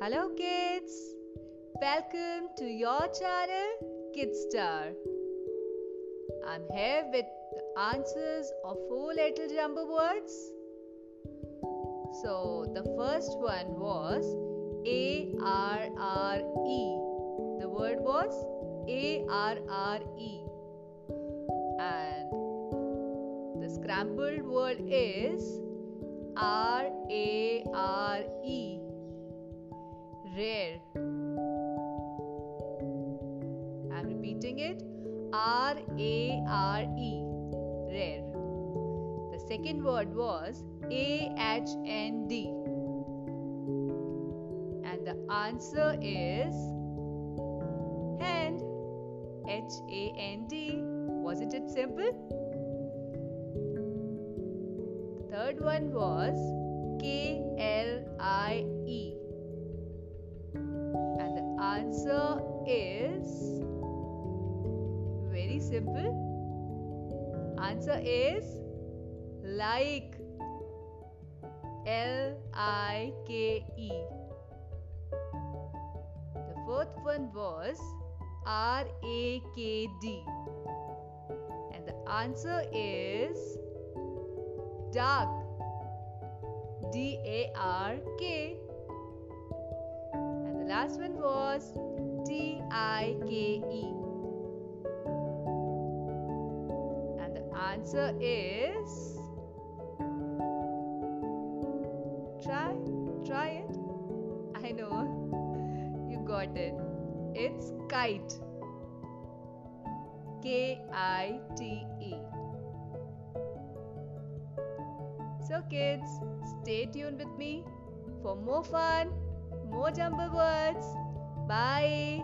Hello, kids. Welcome to your channel, Kidstar. I'm here with the answers of four little jumbo words. So, the first one was A R R E. The word was A R R E. And the scrambled word is R A R E. Rare. I'm repeating it R A R E. Rare. The second word was A H N D. And the answer is hand. H A N D. Wasn't it simple? Third one was K L I E. Answer is very simple. Answer is like. L I K E. The fourth one was R A K D. And the answer is dark. D A R K. Last one was T I K E. And the answer is try try it. I know you got it. It's kite. K I T E. So, kids, stay tuned with me for more fun, more jumble words. Bye.